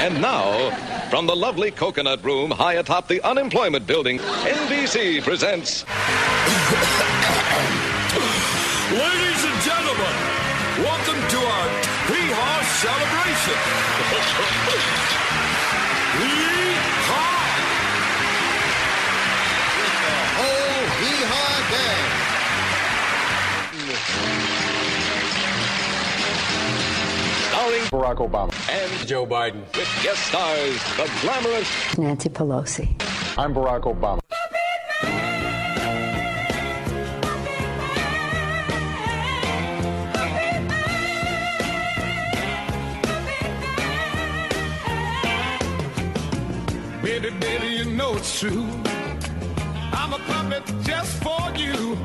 And now, from the lovely Coconut Room high atop the unemployment building, NBC presents. Ladies and gentlemen, welcome to our Hee-Haw celebration. Starring Barack Obama. and Joe Biden. with guest stars, the glamorous Nancy Pelosi. I'm Barack Obama. Baby, baby, you know it's true. I'm a puppet just for you.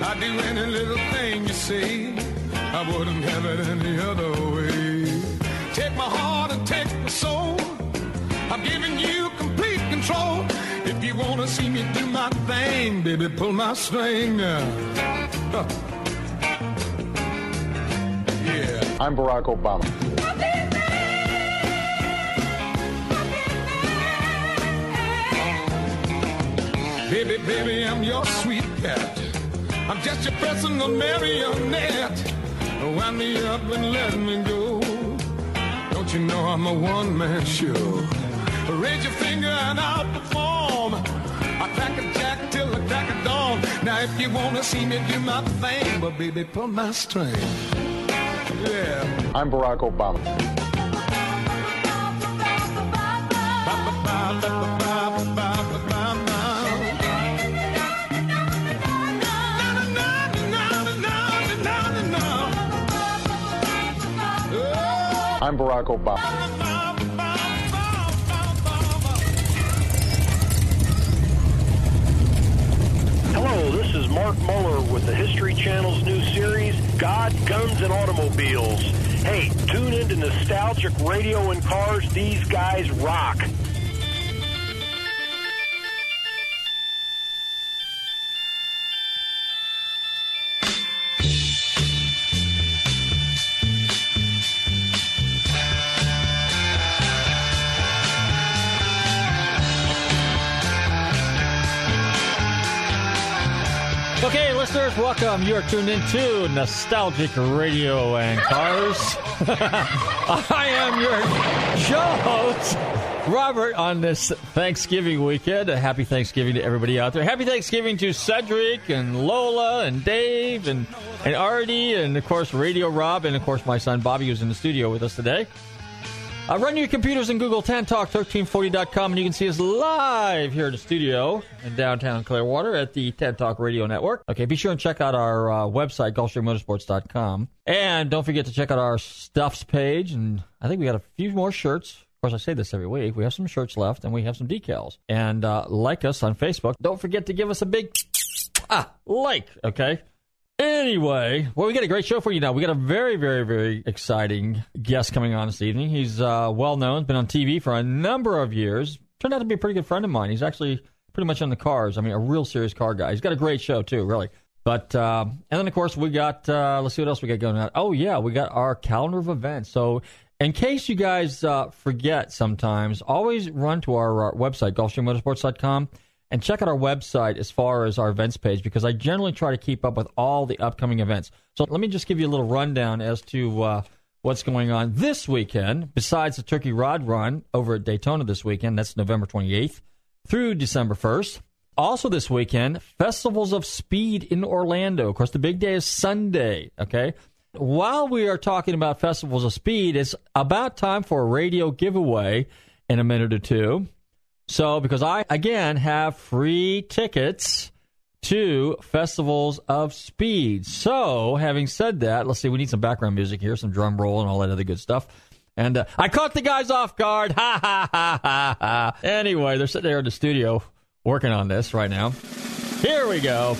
I do any little thing you say. I wouldn't have it any other way. Take my heart and take my soul. I'm giving you complete control. If you wanna see me do my thing, baby, pull my string now. Huh. Yeah. I'm Barack Obama. Baby, baby, I'm your sweet cat. I'm just your personal marionette. Wind me up and let me go. Don't you know I'm a one-man show? Raise your finger and I'll perform. I crack a jack till the crack of dawn. Now if you wanna see me do my thing, but baby, pull my string. Yeah. I'm Barack Obama. I'm Barack Obama. Hello, this is Mark Muller with the History Channel's new series, God, Guns, and Automobiles. Hey, tune into nostalgic radio and cars. These guys rock. Welcome. You are tuned into Nostalgic Radio and Cars. I am your show host, Robert, on this Thanksgiving weekend. A happy Thanksgiving to everybody out there. Happy Thanksgiving to Cedric and Lola and Dave and, and Artie and, of course, Radio Rob and, of course, my son Bobby, who's in the studio with us today. Uh, run your computers in Google TanTalk1340.com, and you can see us live here in the studio in downtown Clearwater at the Tan Talk Radio Network. Okay, be sure and check out our uh, website, GulfstreamMotorsports.com. And don't forget to check out our stuffs page, and I think we got a few more shirts. Of course, I say this every week. We have some shirts left, and we have some decals. And uh, like us on Facebook. Don't forget to give us a big ah like, okay? Anyway, well, we got a great show for you now. We got a very, very, very exciting guest coming on this evening. He's uh, well known, been on TV for a number of years. Turned out to be a pretty good friend of mine. He's actually pretty much on the cars. I mean, a real serious car guy. He's got a great show too, really. But uh, and then of course we got uh, let's see what else we got going on. Oh yeah, we got our calendar of events. So in case you guys uh, forget, sometimes always run to our, our website GulfstreamMotorsports.com and check out our website as far as our events page because I generally try to keep up with all the upcoming events. So let me just give you a little rundown as to uh, what's going on this weekend. Besides the Turkey Rod Run over at Daytona this weekend, that's November 28th through December 1st. Also this weekend, Festivals of Speed in Orlando. Of course, the big day is Sunday. Okay. While we are talking about Festivals of Speed, it's about time for a radio giveaway in a minute or two. So, because I, again, have free tickets to Festivals of Speed. So, having said that, let's see, we need some background music here, some drum roll, and all that other good stuff. And uh, I caught the guys off guard. Ha ha ha ha ha. Anyway, they're sitting there in the studio working on this right now. Here we go.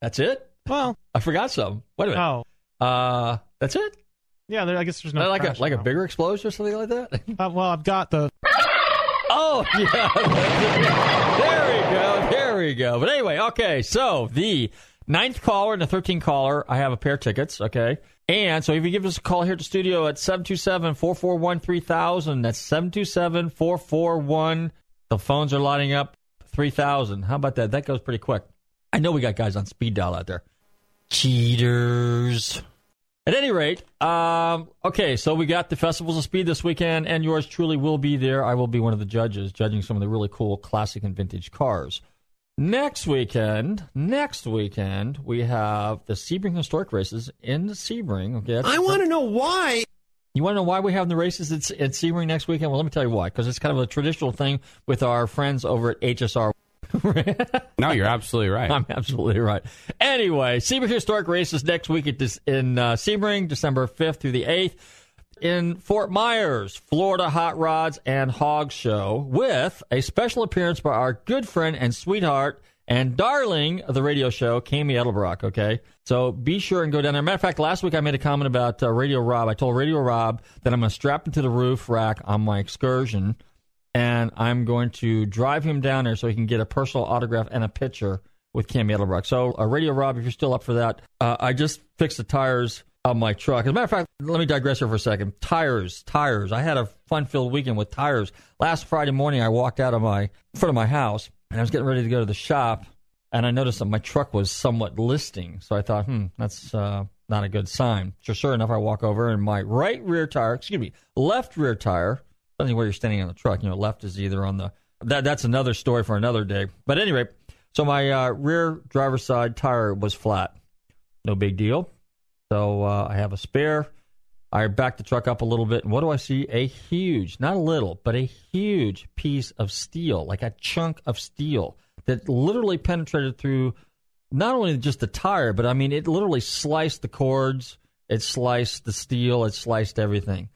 That's it? Well, I forgot some. Wait a minute. oh, Uh, that's it? Yeah. There, I guess there's no like a like a bigger explosion or something like that? Uh, well, I've got the. Oh, yeah. there we go. There we go. But anyway, okay. So the ninth caller and the 13th caller, I have a pair of tickets, okay? And so if you give us a call here at the studio at 727 441 3000, that's 727 441. The phones are lighting up 3000. How about that? That goes pretty quick. I know we got guys on speed dial out there. Cheaters. At any rate, um, okay, so we got the Festivals of Speed this weekend, and yours truly will be there. I will be one of the judges, judging some of the really cool classic and vintage cars. Next weekend, next weekend, we have the Sebring Historic Races in Sebring. Okay, I want to know why. you want to know why we have the races at, at Sebring next weekend? Well, let me tell you why. Because it's kind of a traditional thing with our friends over at HSR. No, you're absolutely right. I'm absolutely right. Anyway, Sebring Historic Races next week at this, in uh, Sebring, December 5th through the 8th. In Fort Myers, Florida Hot Rods and Hog Show, with a special appearance by our good friend and sweetheart and darling of the radio show, Camee Edelbrock. Okay, so be sure and go down there. Matter of fact, last week I made a comment about uh, Radio Rob. I told Radio Rob that I'm going to strap him to the roof rack on my excursion and I'm going to drive him down there so he can get a personal autograph and a picture with Cam Edelbrock. So, uh, Radio Rob, if you're still up for that, uh, I just fixed the tires on my truck. As a matter of fact, let me digress here for a second. Tires, tires. I had a fun-filled weekend with tires. Last Friday morning, I walked out of my front of my house and I was getting ready to go to the shop, and I noticed that my truck was somewhat listing. So I thought, hmm, that's uh, not a good sign. So sure enough, I walk over and my right rear tire, excuse me, left rear tire depending where you're standing on the truck. You know, left is either on the that that's another story for another day. But anyway, so my uh, rear driver's side tire was flat. No big deal. So uh, I have a spare. I back the truck up a little bit, and what do I see? A huge, not a little, but a huge piece of steel, like a chunk of steel that literally penetrated through not only just the tire, but I mean, it literally sliced the cords, it sliced the steel, it sliced everything.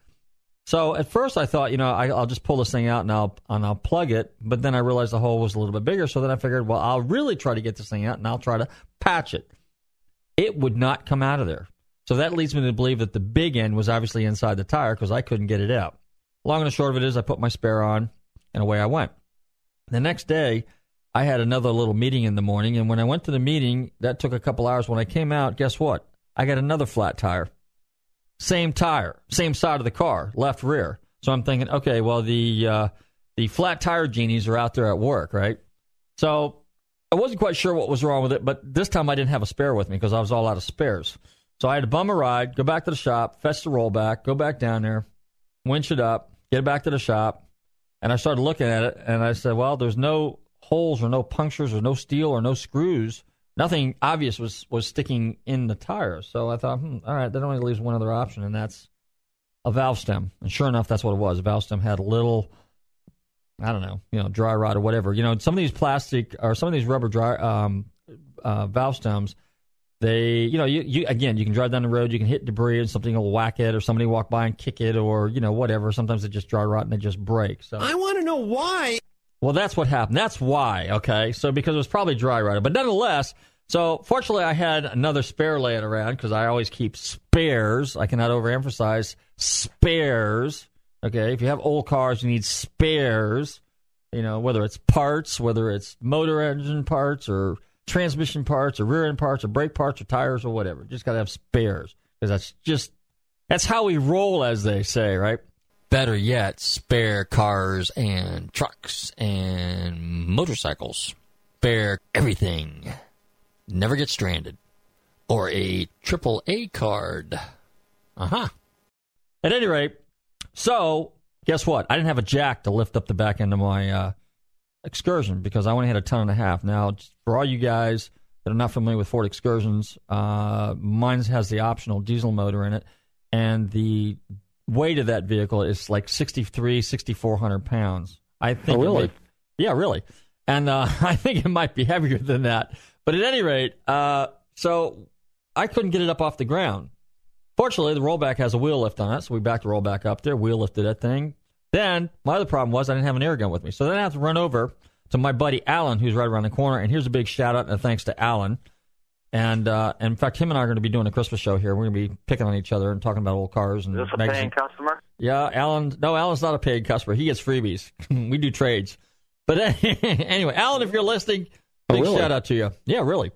So at first I thought, you know, I, I'll just pull this thing out and I'll and I'll plug it. But then I realized the hole was a little bit bigger. So then I figured, well, I'll really try to get this thing out and I'll try to patch it. It would not come out of there. So that leads me to believe that the big end was obviously inside the tire because I couldn't get it out. Long and short of it is, I put my spare on and away I went. The next day, I had another little meeting in the morning, and when I went to the meeting, that took a couple hours. When I came out, guess what? I got another flat tire. Same tire, same side of the car, left rear. So I'm thinking, okay, well the uh, the flat tire genies are out there at work, right? So I wasn't quite sure what was wrong with it, but this time I didn't have a spare with me because I was all out of spares. So I had to bum a ride, go back to the shop, fetch the rollback, go back down there, winch it up, get back to the shop, and I started looking at it, and I said, well, there's no holes or no punctures or no steel or no screws. Nothing obvious was, was sticking in the tire. So I thought, hmm, all right, that only leaves one other option, and that's a valve stem. And sure enough, that's what it was. A valve stem had a little, I don't know, you know, dry rot or whatever. You know, some of these plastic or some of these rubber dry um, uh, valve stems, they, you know, you, you again, you can drive down the road, you can hit debris and something will whack it, or somebody walk by and kick it, or you know, whatever. Sometimes they just dry rot and they just break. So I want to know why. Well, that's what happened. That's why. Okay, so because it was probably dry rotted, but nonetheless. So fortunately, I had another spare laying around because I always keep spares. I cannot overemphasize spares. Okay, if you have old cars, you need spares. You know, whether it's parts, whether it's motor engine parts or transmission parts or rear end parts or brake parts or tires or whatever. Just got to have spares because that's just that's how we roll, as they say, right? Better yet, spare cars and trucks and motorcycles. Spare everything. Never get stranded. Or a triple A card. Uh huh. At any rate, so guess what? I didn't have a jack to lift up the back end of my uh, excursion because I only had a ton and a half. Now, for all you guys that are not familiar with Ford Excursions, uh, mine has the optional diesel motor in it, and the weight of that vehicle is like 63, 6,400 pounds. I think. Oh, it really? might- yeah, really. And uh, I think it might be heavier than that. But at any rate, uh, so I couldn't get it up off the ground. Fortunately, the rollback has a wheel lift on it, so we backed the rollback up there, wheel lifted that thing. Then my other problem was I didn't have an air gun with me, so then I have to run over to my buddy Alan, who's right around the corner. And here's a big shout out and thanks to Alan. And, uh, and in fact, him and I are going to be doing a Christmas show here. We're going to be picking on each other and talking about old cars and Is this a magazines. paying customer? Yeah, Alan. No, Alan's not a paid customer. He gets freebies. we do trades. But anyway, Alan, if you're listening, big really? shout out to you. Yeah, really.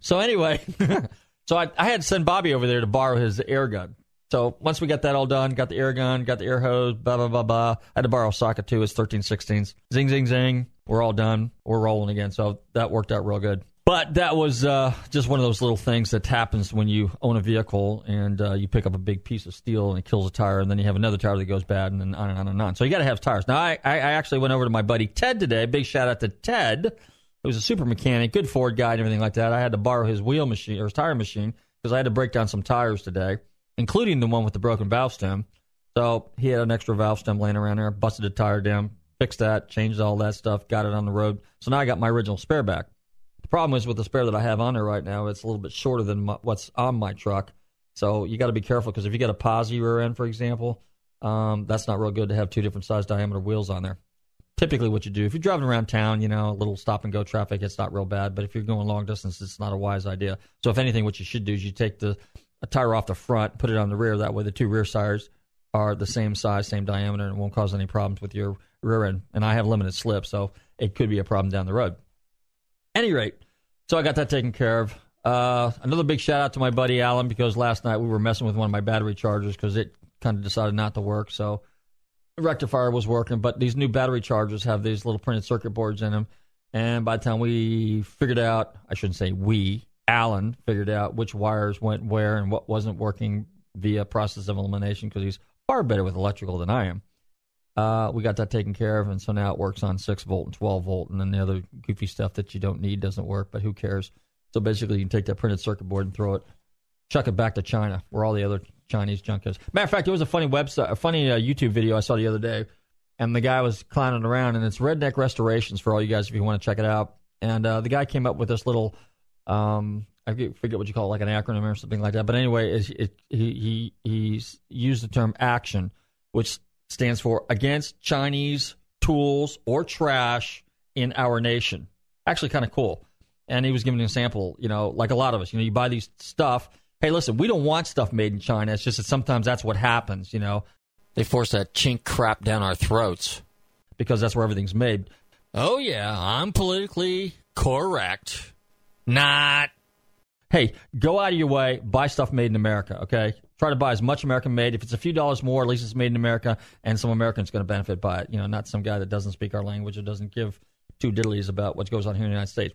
So anyway, so I, I had to send Bobby over there to borrow his air gun. So once we got that all done, got the air gun, got the air hose, blah blah blah blah. I had to borrow a socket too. It's 13 16s. Zing zing zing. We're all done. We're rolling again. So that worked out real good. But that was uh, just one of those little things that happens when you own a vehicle and uh, you pick up a big piece of steel and it kills a tire, and then you have another tire that goes bad, and then on and on and on. So you got to have tires. Now, I, I actually went over to my buddy Ted today. Big shout out to Ted, who's a super mechanic, good Ford guy, and everything like that. I had to borrow his wheel machine or his tire machine because I had to break down some tires today, including the one with the broken valve stem. So he had an extra valve stem laying around there, busted a tire down, fixed that, changed all that stuff, got it on the road. So now I got my original spare back. Problem is with the spare that I have on there right now, it's a little bit shorter than my, what's on my truck. So you got to be careful because if you get a posi rear end, for example, um, that's not real good to have two different size diameter wheels on there. Typically, what you do if you're driving around town, you know, a little stop and go traffic, it's not real bad. But if you're going long distance, it's not a wise idea. So if anything, what you should do is you take the tire off the front, put it on the rear. That way, the two rear tires are the same size, same diameter, and won't cause any problems with your rear end. And I have limited slip, so it could be a problem down the road. Any rate, so I got that taken care of. Uh, another big shout out to my buddy Alan because last night we were messing with one of my battery chargers because it kind of decided not to work. So rectifier was working, but these new battery chargers have these little printed circuit boards in them. And by the time we figured out, I shouldn't say we, Alan figured out which wires went where and what wasn't working via process of elimination because he's far better with electrical than I am. Uh, we got that taken care of, and so now it works on 6 volt and 12 volt, and then the other goofy stuff that you don't need doesn't work, but who cares? So basically, you can take that printed circuit board and throw it, chuck it back to China, where all the other Chinese junk is. Matter of fact, there was a funny website, a funny uh, YouTube video I saw the other day, and the guy was clowning around, and it's Redneck Restorations for all you guys if you want to check it out. And uh, the guy came up with this little, um, I forget what you call it, like an acronym or something like that. But anyway, is it, he he used the term action, which stands for against Chinese tools or trash in our nation. Actually, kind of cool. And he was giving an example, you know, like a lot of us, you know, you buy these stuff. Hey, listen, we don't want stuff made in China. It's just that sometimes that's what happens, you know. They force that chink crap down our throats because that's where everything's made. Oh, yeah, I'm politically correct. Not. Hey, go out of your way, buy stuff made in America, okay? Try to buy as much American made. If it's a few dollars more, at least it's made in America, and some Americans going to benefit by it. You know, not some guy that doesn't speak our language or doesn't give two diddlies about what goes on here in the United States.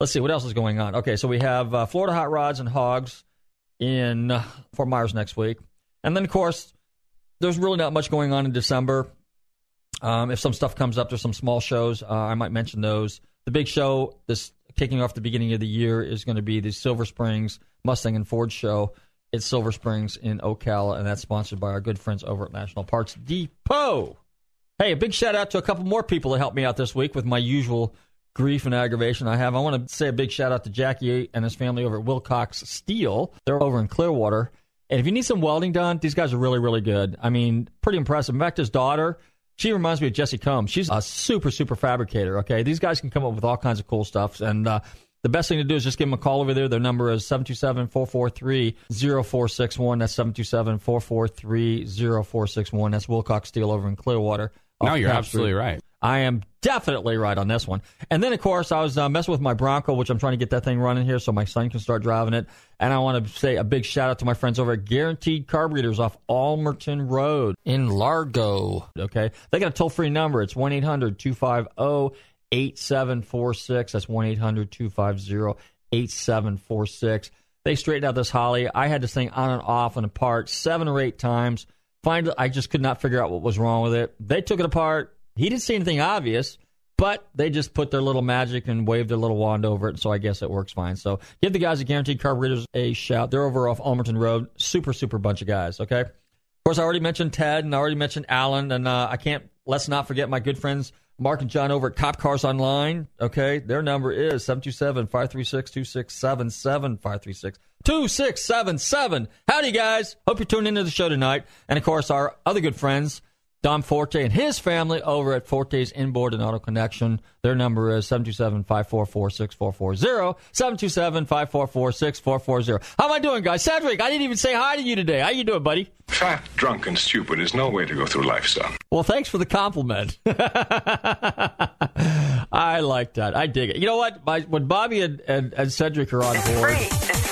Let's see, what else is going on? Okay, so we have uh, Florida Hot Rods and Hogs in uh, Fort Myers next week. And then, of course, there's really not much going on in December. Um, if some stuff comes up, there's some small shows. Uh, I might mention those. The big show, this kicking off the beginning of the year, is going to be the Silver Springs Mustang and Ford show. It's Silver Springs in Ocala, and that's sponsored by our good friends over at National Parts Depot. Hey, a big shout out to a couple more people that helped me out this week with my usual grief and aggravation I have. I want to say a big shout out to Jackie and his family over at Wilcox Steel. They're over in Clearwater. And if you need some welding done, these guys are really, really good. I mean, pretty impressive. In fact, his daughter, she reminds me of Jessi Combs. She's a super, super fabricator. Okay, these guys can come up with all kinds of cool stuff. And uh, the best thing to do is just give them a call over there. Their number is 727 443 0461. That's 727 443 0461. That's Wilcox Steel over in Clearwater. No, you're absolutely right. I am definitely right on this one. And then, of course, I was uh, messing with my Bronco, which I'm trying to get that thing running here so my son can start driving it. And I want to say a big shout out to my friends over at Guaranteed Carburetors off Ulmerton Road in Largo. Okay. They got a toll free number. It's 1 800 250 8746. That's 1 800 250 8746. They straightened out this Holley. I had this thing on and off and apart seven or eight times. Find I just could not figure out what was wrong with it. They took it apart. He didn't see anything obvious, but they just put their little magic and waved their little wand over it. So I guess it works fine. So give the guys at Guaranteed Carburetors a shout. They're over off Ulmerton Road. Super, super bunch of guys. Okay. Of course, I already mentioned Ted and I already mentioned Alan, and uh, I can't. Let's not forget my good friends Mark and John over at Cop Cars Online. Okay, their number is 727 536 2677 536 2677. Howdy, guys. Hope you're tuning into the show tonight. And of course, our other good friends, Don Forte and his family over at Forte's Inboard and Auto Connection. Their number is 727 544 6440. 727 544 6440. How am I doing, guys? Cedric, I didn't even say hi to you today. How you doing, buddy? Fat, drunk, and stupid is no way to go through life, son. Well, thanks for the compliment. I like that. I dig it. You know what? My, when Bobby and, and, and Cedric are on it's board. Free.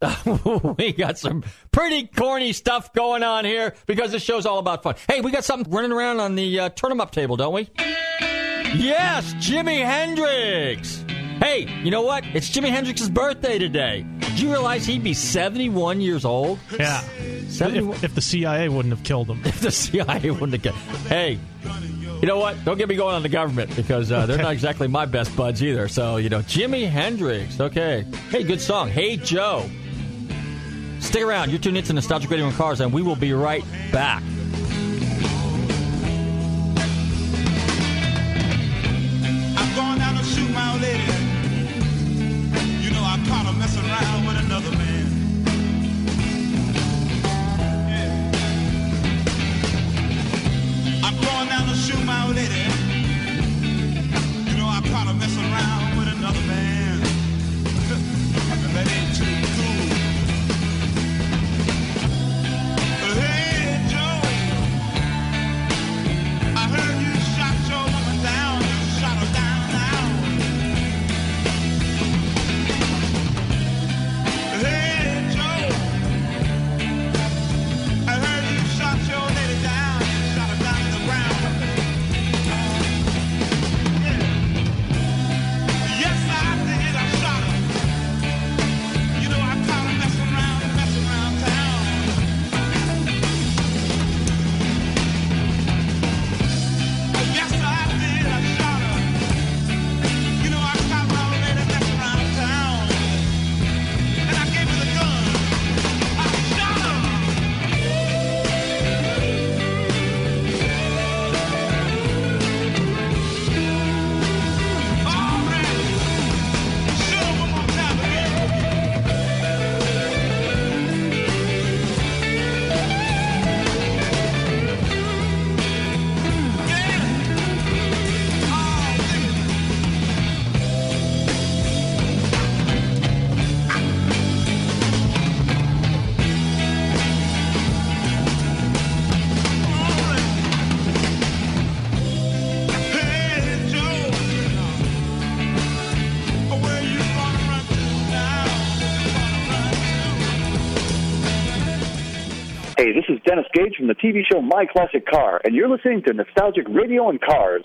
We got some pretty corny stuff going on here because this show's all about fun. Hey, we got something running around on the uh, turn 'em up table, don't we? Yes, Jimi Hendrix. Hey, you know what? It's Jimi Hendrix's birthday today. Did you realize he'd be 71 years old? Yeah. 71 If, if the CIA wouldn't have killed him. if the CIA wouldn't have. Get, hey, you know what? Don't get me going on the government because uh, they're not exactly my best buds either. So you know, Jimi Hendrix. Okay. Hey, good song. Hey Joe. Stick around. You're tuned into Nostalgic Radio and Cars, and we will be right back. I'm going down to shoot my lady. You know, I caught her messing around with another man. From the TV show My Classic Car, and you're listening to Nostalgic Radio and Cars.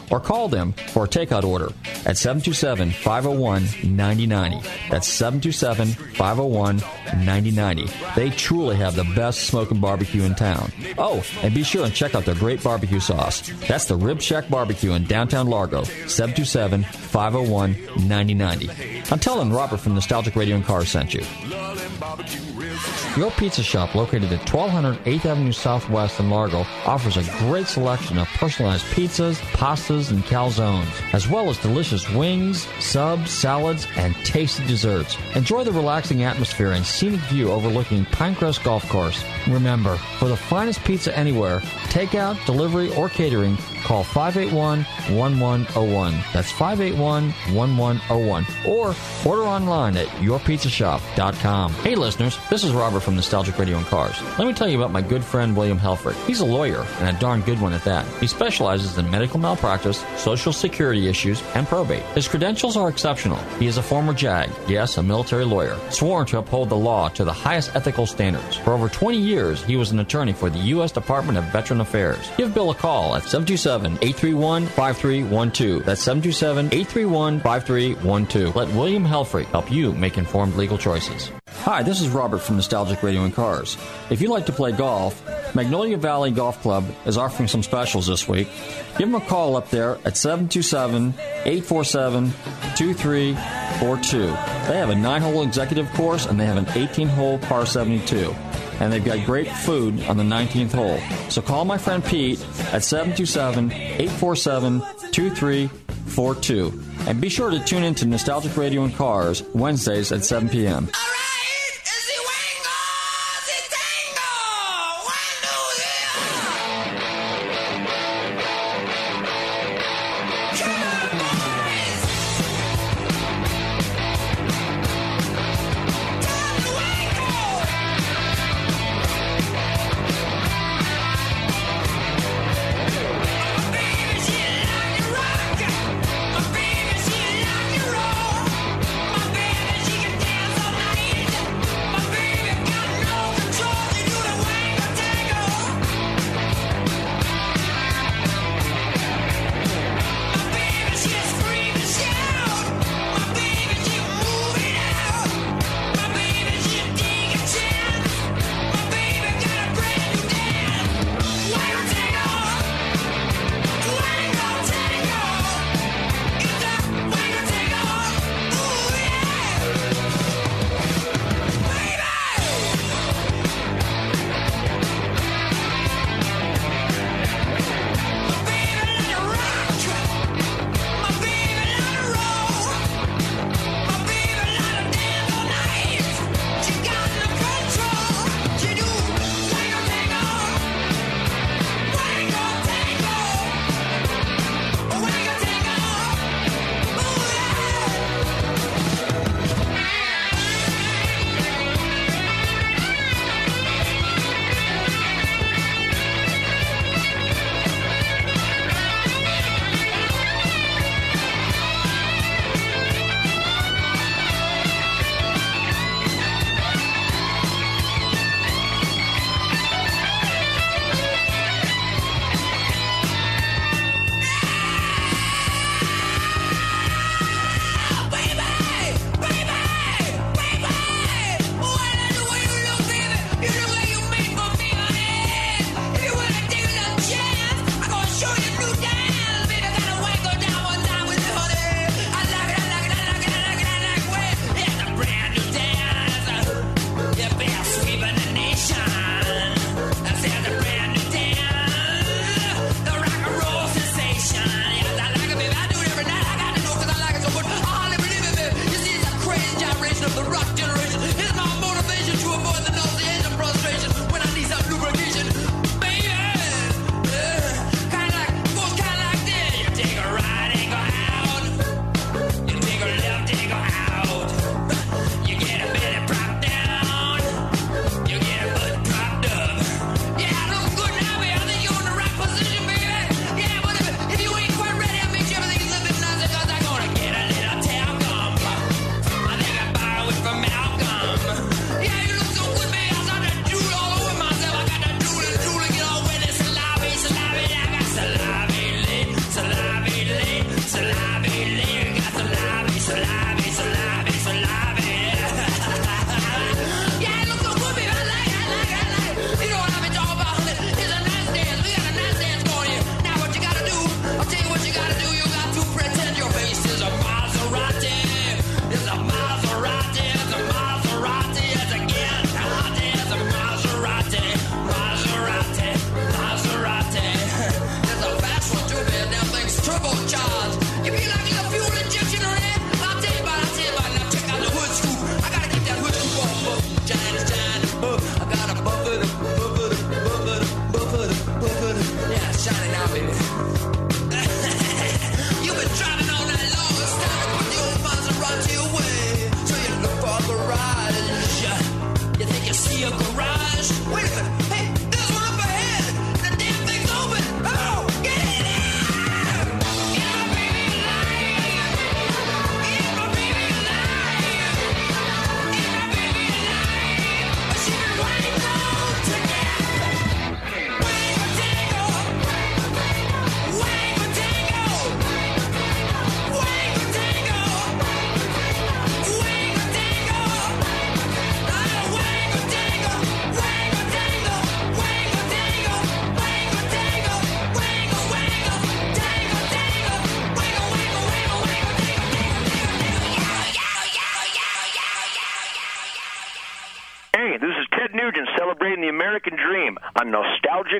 or call them for a takeout order at 727 501 9090. That's 727 501 9090. They truly have the best smoking barbecue in town. Oh, and be sure and check out their great barbecue sauce. That's the Rib Shack Barbecue in downtown Largo, 727 501 9090. I'm telling Robert from Nostalgic Radio and Cars sent you. Your Pizza Shop, located at 1200 8th Avenue Southwest in Largo, offers a great selection of personalized pizzas, pastas, and calzones, as well as delicious wings, subs, salads, and tasty desserts. Enjoy the relaxing atmosphere and scenic view overlooking Pinecrest Golf Course. Remember, for the finest pizza anywhere, takeout, delivery, or catering, call 581-1101. That's 581-1101. Or order online at yourpizzashop.com. Hey listeners, this is Robert from Nostalgic Radio and Cars. Let me tell you about my good friend William Helfrich. He's a lawyer, and a darn good one at that. He specializes in medical malpractice, social security issues, and probate. His credentials are exceptional. He is a former JAG, yes, a military lawyer, sworn to uphold the law to the highest ethical standards. For over 20 years, he was an attorney for the U.S. Department of Veteran Affairs. Give Bill a call at 727-831-5312. That's 727-831-5312. Let William Helfrich help you make informed legal choices. Hi, this is Robert from Nostalgic Radio and Cars. If you'd like to play golf, Magnolia Valley Golf Club is offering some specials this week. Give them a call up there at 727 847 2342. They have a 9 hole executive course and they have an 18 hole par 72. And they've got great food on the 19th hole. So call my friend Pete at 727 847 2342. And be sure to tune in to Nostalgic Radio and Cars Wednesdays at 7 p.m.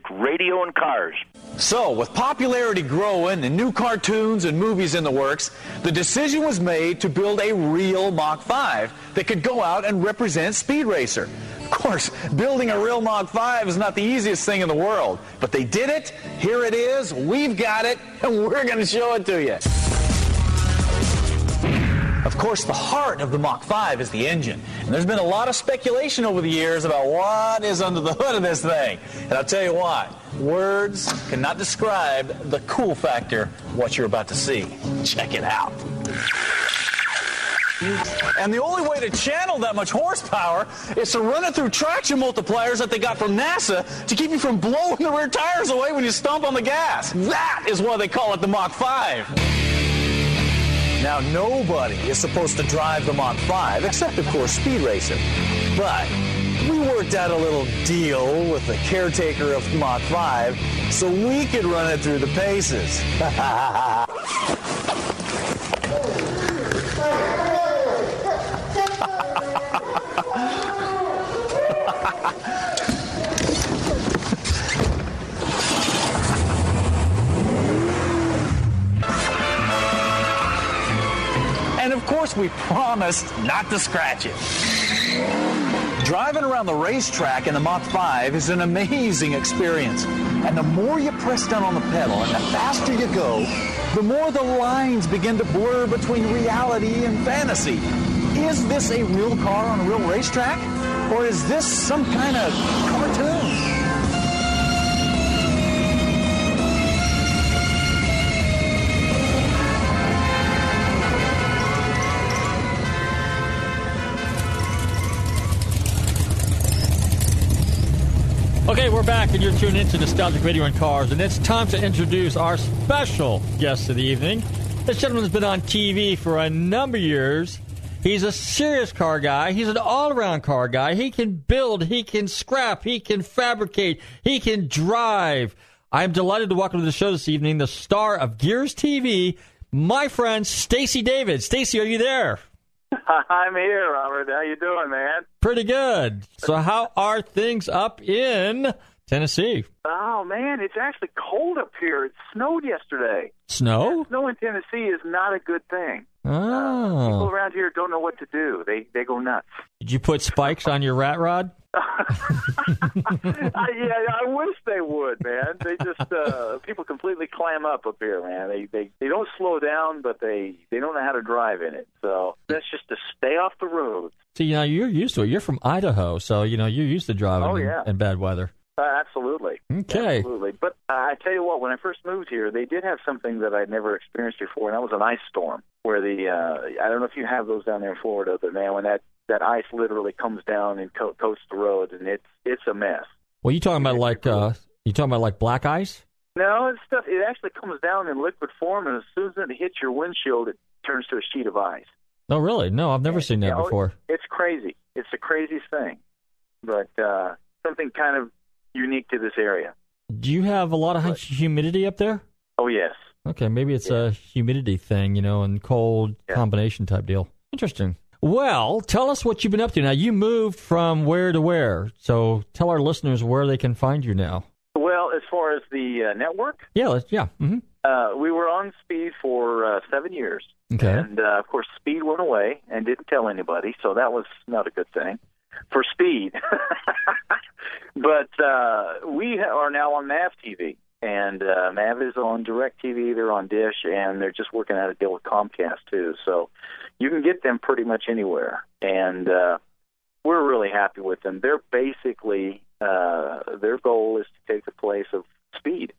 Nostalgic Radio and Cars. So, with popularity growing and new cartoons and movies in the works, the decision was made to build a real Mach 5 that could go out and represent Speed Racer. Of course, building a real Mach 5 is not the easiest thing in the world, but they did it. Here it is. We've got it, and we're going to show it to you. Of course, the heart of the Mach 5 is the engine. And there's been a lot of speculation over the years about what is under the hood of this thing. And I'll tell you what, words cannot describe the cool factor what you're about to see. Check it out. And the only way to channel that much horsepower is to run it through traction multipliers that they got from NASA to keep you from blowing the rear tires away when you stomp on the gas. That is why they call it the Mach 5. Now, nobody is supposed to drive the Mach 5, except, of course, Speed Racer. But we worked out a little deal with the caretaker of Mach 5 so we could run it through the paces. We promised not to scratch it. Driving around the racetrack in the Mach 5 is an amazing experience. And the more you press down on the pedal and the faster you go, the more the lines begin to blur between reality and fantasy. Is this a real car on a real racetrack? Or is this some kind of cartoon? Okay, we're back, and you're tuned into Nostalgic Radio and Cars, and it's time to introduce our special guest of the evening. This gentleman's been on TV for a number of years. He's a serious car guy. He's an all-around car guy. He can build, he can scrap, he can fabricate, he can drive. I'm delighted to welcome to the show this evening the star of Gears TV, my friend Stacey David. Stacey, are you there? I'm here, Robert. How you doing, man? Pretty good. So, how are things up in Tennessee? Oh man, it's actually cold up here. It snowed yesterday. Snow? Snow in Tennessee is not a good thing. Oh. People Oh. around here don't know what to do. They they go nuts. Did you put spikes on your rat rod? I, yeah, I wish they would, man. They just uh people completely clam up up here, man. They they they don't slow down, but they they don't know how to drive in it. So that's just to stay off the road. See, you know, you're used to it. You're from Idaho, so, you know, you're used to driving Oh, in- in, bad weather. Uh, absolutely. Okay. Absolutely. But uh, I tell you what, when I first moved here, they did have something that I'd never experienced before, and that was an ice storm. Where the uh, I don't know if you have those down there in Florida, but man, when that that ice literally comes down and co- coats the road, and it's it's a mess. Well, you talking about like, uh, you talking about like black ice? No, it's stuff. It actually comes down in liquid form, and as soon as it hits your windshield, it turns to a sheet of ice. No, really? No, I've never seen that Yeah, oh, before. It's crazy. It's the craziest thing, but uh, something kind of unique to this area. Do you have a lot of humidity up there? Oh yes. Okay, maybe it's a humidity thing, you know, and cold combination type deal. Interesting. Well, tell us what you've been up to. Now, you moved from where to where? So tell our listeners where they can find you now. Well, as far as the uh, network, Yeah, let's, yeah. hmm uh, we were on Speed for uh, seven years, Okay. and uh, of course, Speed went away and didn't tell anybody, so that was not a good thing for Speed. but uh, we are now on Mav TV, and uh, Mav is on DirecTV. They're on Dish, and they're just working out a deal with Comcast too. So you can get them pretty much anywhere, and uh, we're really happy with them. They're basically uh, their goal is to take the place of Speed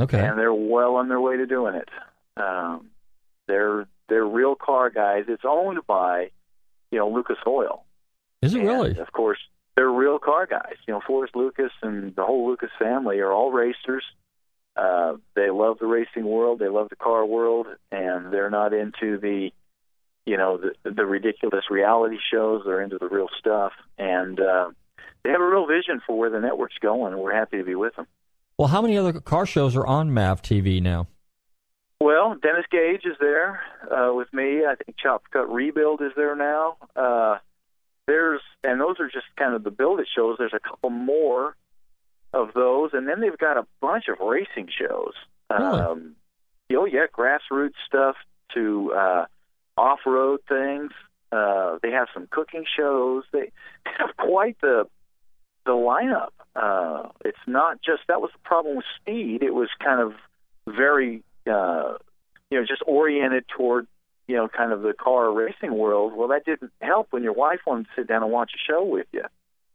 Okay. and they're well on their way to doing it. Um, they're they're real car guys. It's owned by you know Lucas Oil. Is it really? Of course, they're real car guys. You know, Forrest Lucas and the whole Lucas family are all racers. Uh, they love the racing world. They love the car world, and they're not into the you know the the ridiculous reality shows. They're into the real stuff, and uh, they have a real vision for where the network's going. And we're happy to be with them. Well, how many other car shows are on MAV TV now? Well, Dennis Gage is there uh, with me. I think Chop Cut Rebuild is there now. Uh, there's and those are just kind of the build it shows. There's a couple more of those, and then they've got a bunch of racing shows. Really? Um, oh yeah, grassroots stuff to uh, off-road things. Uh, they have some cooking shows. They have quite the the lineup. Uh, it's not just that was the problem with speed. It was kind of very uh, you know just oriented toward you know kind of the car racing world. Well, that didn't help when your wife wanted to sit down and watch a show with you.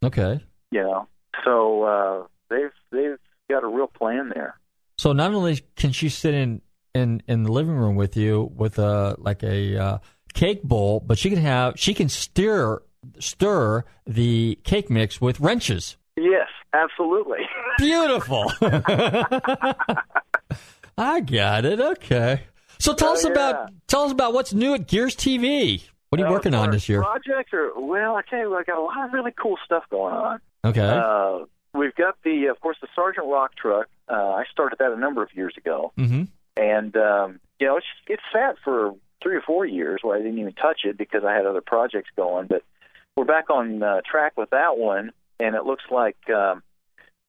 Okay. You know, so uh, they've they've got a real plan there. So not only can she sit in in in the living room with you with a like a uh, cake bowl, but she can have she can stir stir the cake mix with wrenches. Yes, absolutely. Beautiful. I got it. Okay. So tell Oh, us yeah. about tell us about what's new at Gears TV. What are you Uh, working on this year? Projects or well. I tell you, I got a lot of really cool stuff going on. Okay. Uh, we've got the, of course, the Sergeant Rock truck. Uh, I started that a number of years ago, mm-hmm. And um, you know, it's it's sat for three or four years where I didn't even touch it because I had other projects going. But we're back on uh, track with that one, and it looks like um,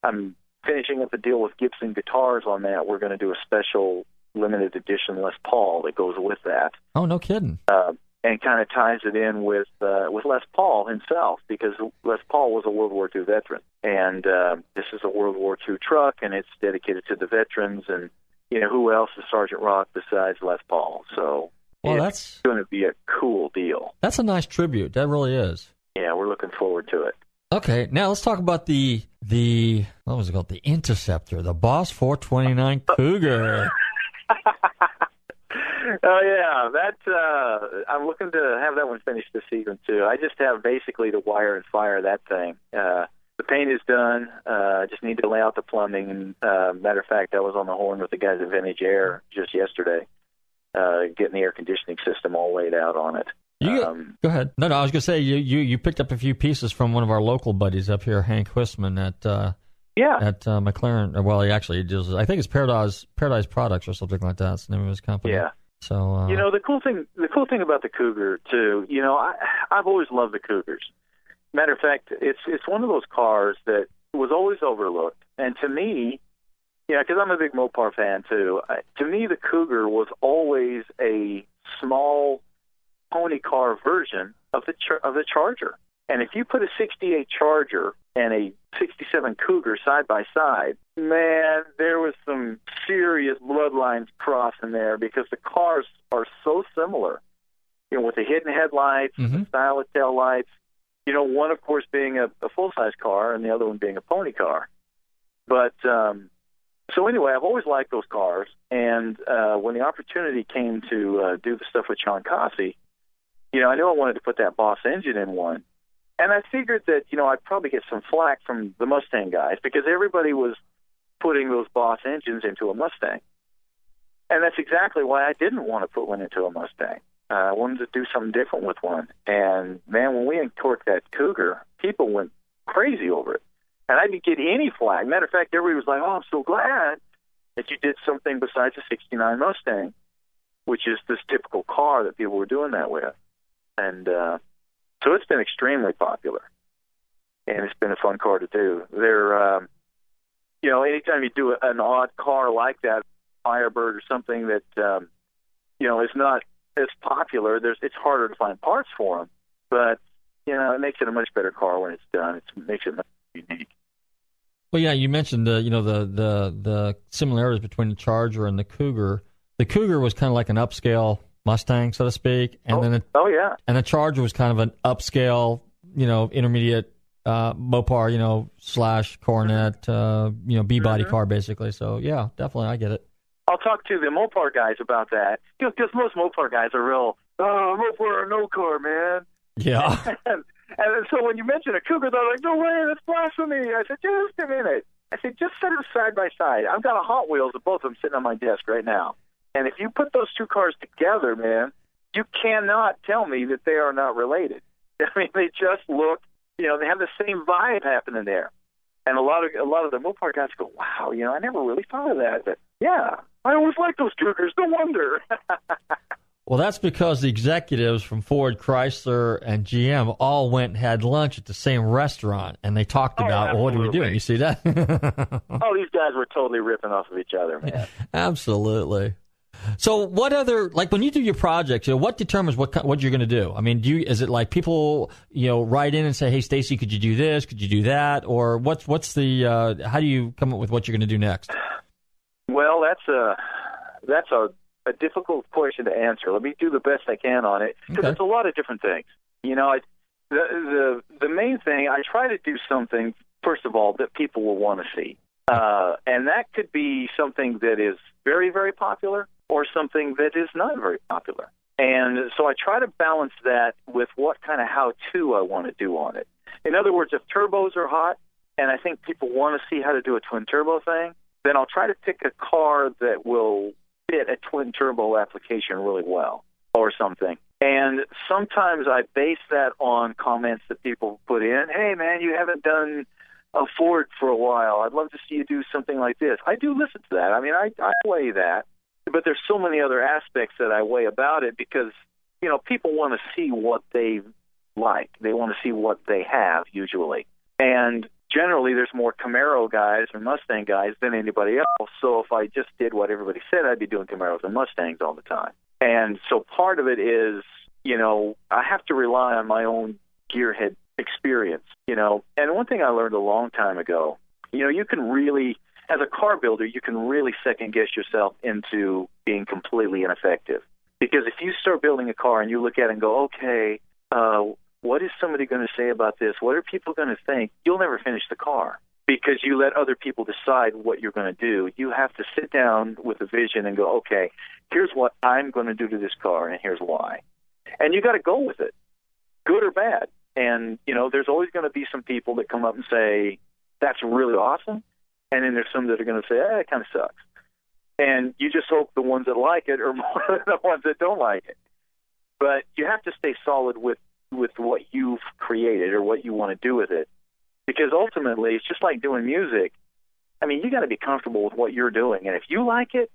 I'm finishing up the deal with Gibson Guitars on that. We're going to do a special limited edition Les Paul that goes with that Oh, no kidding. uh, and kind of ties it in with uh, with Les Paul himself because Les Paul was a World War II veteran, and uh, this is a World War II truck, and it's dedicated to the veterans. And you know who else is Sergeant Rock besides Les Paul? So Well, that's going to be a cool deal. that's a nice tribute. That really is. Yeah, we're looking forward to it. Okay, now let's talk about the the what was it called? The Interceptor, the Boss 429 Cougar. Oh yeah, that uh I'm looking to have that one finished this season too. I just have basically to wire and fire that thing. Uh the paint is done. Uh I just need to lay out the plumbing and uh matter of fact I was on the horn with the guys at Vintage Air just yesterday, uh getting the air conditioning system all laid out on it. You Um go ahead. No, no, I was gonna say you, you you picked up a few pieces from one of our local buddies up here, Hank Huisman at uh, yeah. at uh, McLaren. Well, he actually does. I think it's Paradise Paradise Products or something like that. That's the name of his company. Yeah. So uh, You know the cool thing. The cool thing about the Cougar too. You know, I I've always loved the Cougars. Matter of fact, it's it's one of those cars that was always overlooked, and to me, know, because I'm a big Mopar fan too. I, to me, the Cougar was always a small pony car version of the char- of the Charger. And if you put a 68 Charger and a 67 Cougar side by side, man, there was some serious bloodlines crossing there because the cars are so similar. You know, with the hidden headlights, Mhm. the style of tail lights. You know, one of course being a, a full size car and the other one being a pony car. But um, so anyway, I've always liked those cars, and uh, when the opportunity came to uh, do the stuff with Jon Kaase, you know, I knew I wanted to put that Boss engine in one, and I figured that you know I'd probably get some flack from the Mustang guys because everybody was putting those Boss engines into a Mustang, and that's exactly why I didn't want to put one into a Mustang. Uh, I wanted to do something different with one, and man, when we uncorked that Cougar, people went crazy over it and I didn't get any flag. Matter of fact, everybody was like, "Oh, I'm so glad that you did something besides a '69 Mustang, which is this typical car that people were doing that with." And uh, so it's been extremely popular, and it's been a fun car to do. They're, um, you know, anytime you do an odd car like that, Firebird or something that, um, you know, is not as popular, there's it's harder to find parts for them, but you know, it makes it a much better car when it's done. It makes it much unique. Well, yeah, you mentioned the you know the the the similarities between the Charger and the Cougar. The Cougar was kind of like an upscale Mustang, so to speak, and oh, then it, oh yeah, and the Charger was kind of an upscale, you know, intermediate uh, Mopar, you know, slash Coronet, uh, you know, B body Mhm. car basically. So yeah, definitely, I get it. I'll talk to the Mopar guys about that because most Mopar guys are real. Oh, Mopar, or no car, man. Yeah. and, and so when you mention a Cougar, they're like, "No way, that's blasphemy." I said, "Just a minute." I said, "Just set them side by side." I've got a Hot Wheels of both of them sitting on my desk right now, and if you put those two cars together, man, you cannot tell me that they are not related. I mean, they just look, you know, they have the same vibe happening there. And a lot of a lot of the Mopar guys go, "Wow, you know, I never really thought of that." But yeah, I always like those Cougars. No wonder. Well, that's because the executives from Ford, Chrysler, and GM all went and had lunch at the same restaurant, and they talked Oh, about, well, what are we doing? You see that? oh, these guys were totally ripping off of each other, man. Absolutely. So, what other like when you do your projects? You know, what determines what what you're going to do? I mean, do you is it like people you know write in and say, "Hey, Stacey, could you do this? Could you do that?" Or what's what's the uh, how do you come up with what you're going to do next? Well, that's a that's a, a difficult question to answer. Let me do the best I can on it because Okay. it's a lot of different things. You know, I, the the the main thing I try to do something first of all that people will want to see, uh, and that could be something that is very very popular or something that is not very popular. And so I try to balance that with what kind of how to I want to do on it. In other words, if turbos are hot and I think people want to see how to do a twin turbo thing, then I'll try to pick a car that will fit a twin turbo application really well or something. And sometimes I base that on comments that people put in. Hey, man, you haven't done a Ford for a while. I'd love to see you do something like this. I do listen to that. I mean, I, I weigh that, but there's so many other aspects that I weigh about it because you know people want to see what they like. They want to see what they have usually, and generally there's more Camaro guys or Mustang guys than anybody else. So if I just did what everybody said, I'd be doing Camaros and Mustangs all the time. And so part of it is, you know, I have to rely on my own gearhead experience, you know. And one thing I learned a long time ago, you know, you can really, as a car builder, you can really second guess yourself into being completely ineffective. Because if you start building a car and you look at it and go, okay, uh, what is somebody going to say about this? What are people going to think? You'll never finish the car because you let other people decide what you're going to do. You have to sit down with a vision and go, okay, here's what I'm going to do to this car, and here's why. And you got to go with it, good or bad. And you know, there's always going to be some people that come up and say that's really awesome, and then there's some that are going to say, eh, it kind of sucks. And you just hope the ones that like it are more than the ones that don't like it. But you have to stay solid with with what you've created or what you want to do with it because ultimately it's just like doing music. I mean, you got to be comfortable with what you're doing, and if you like it,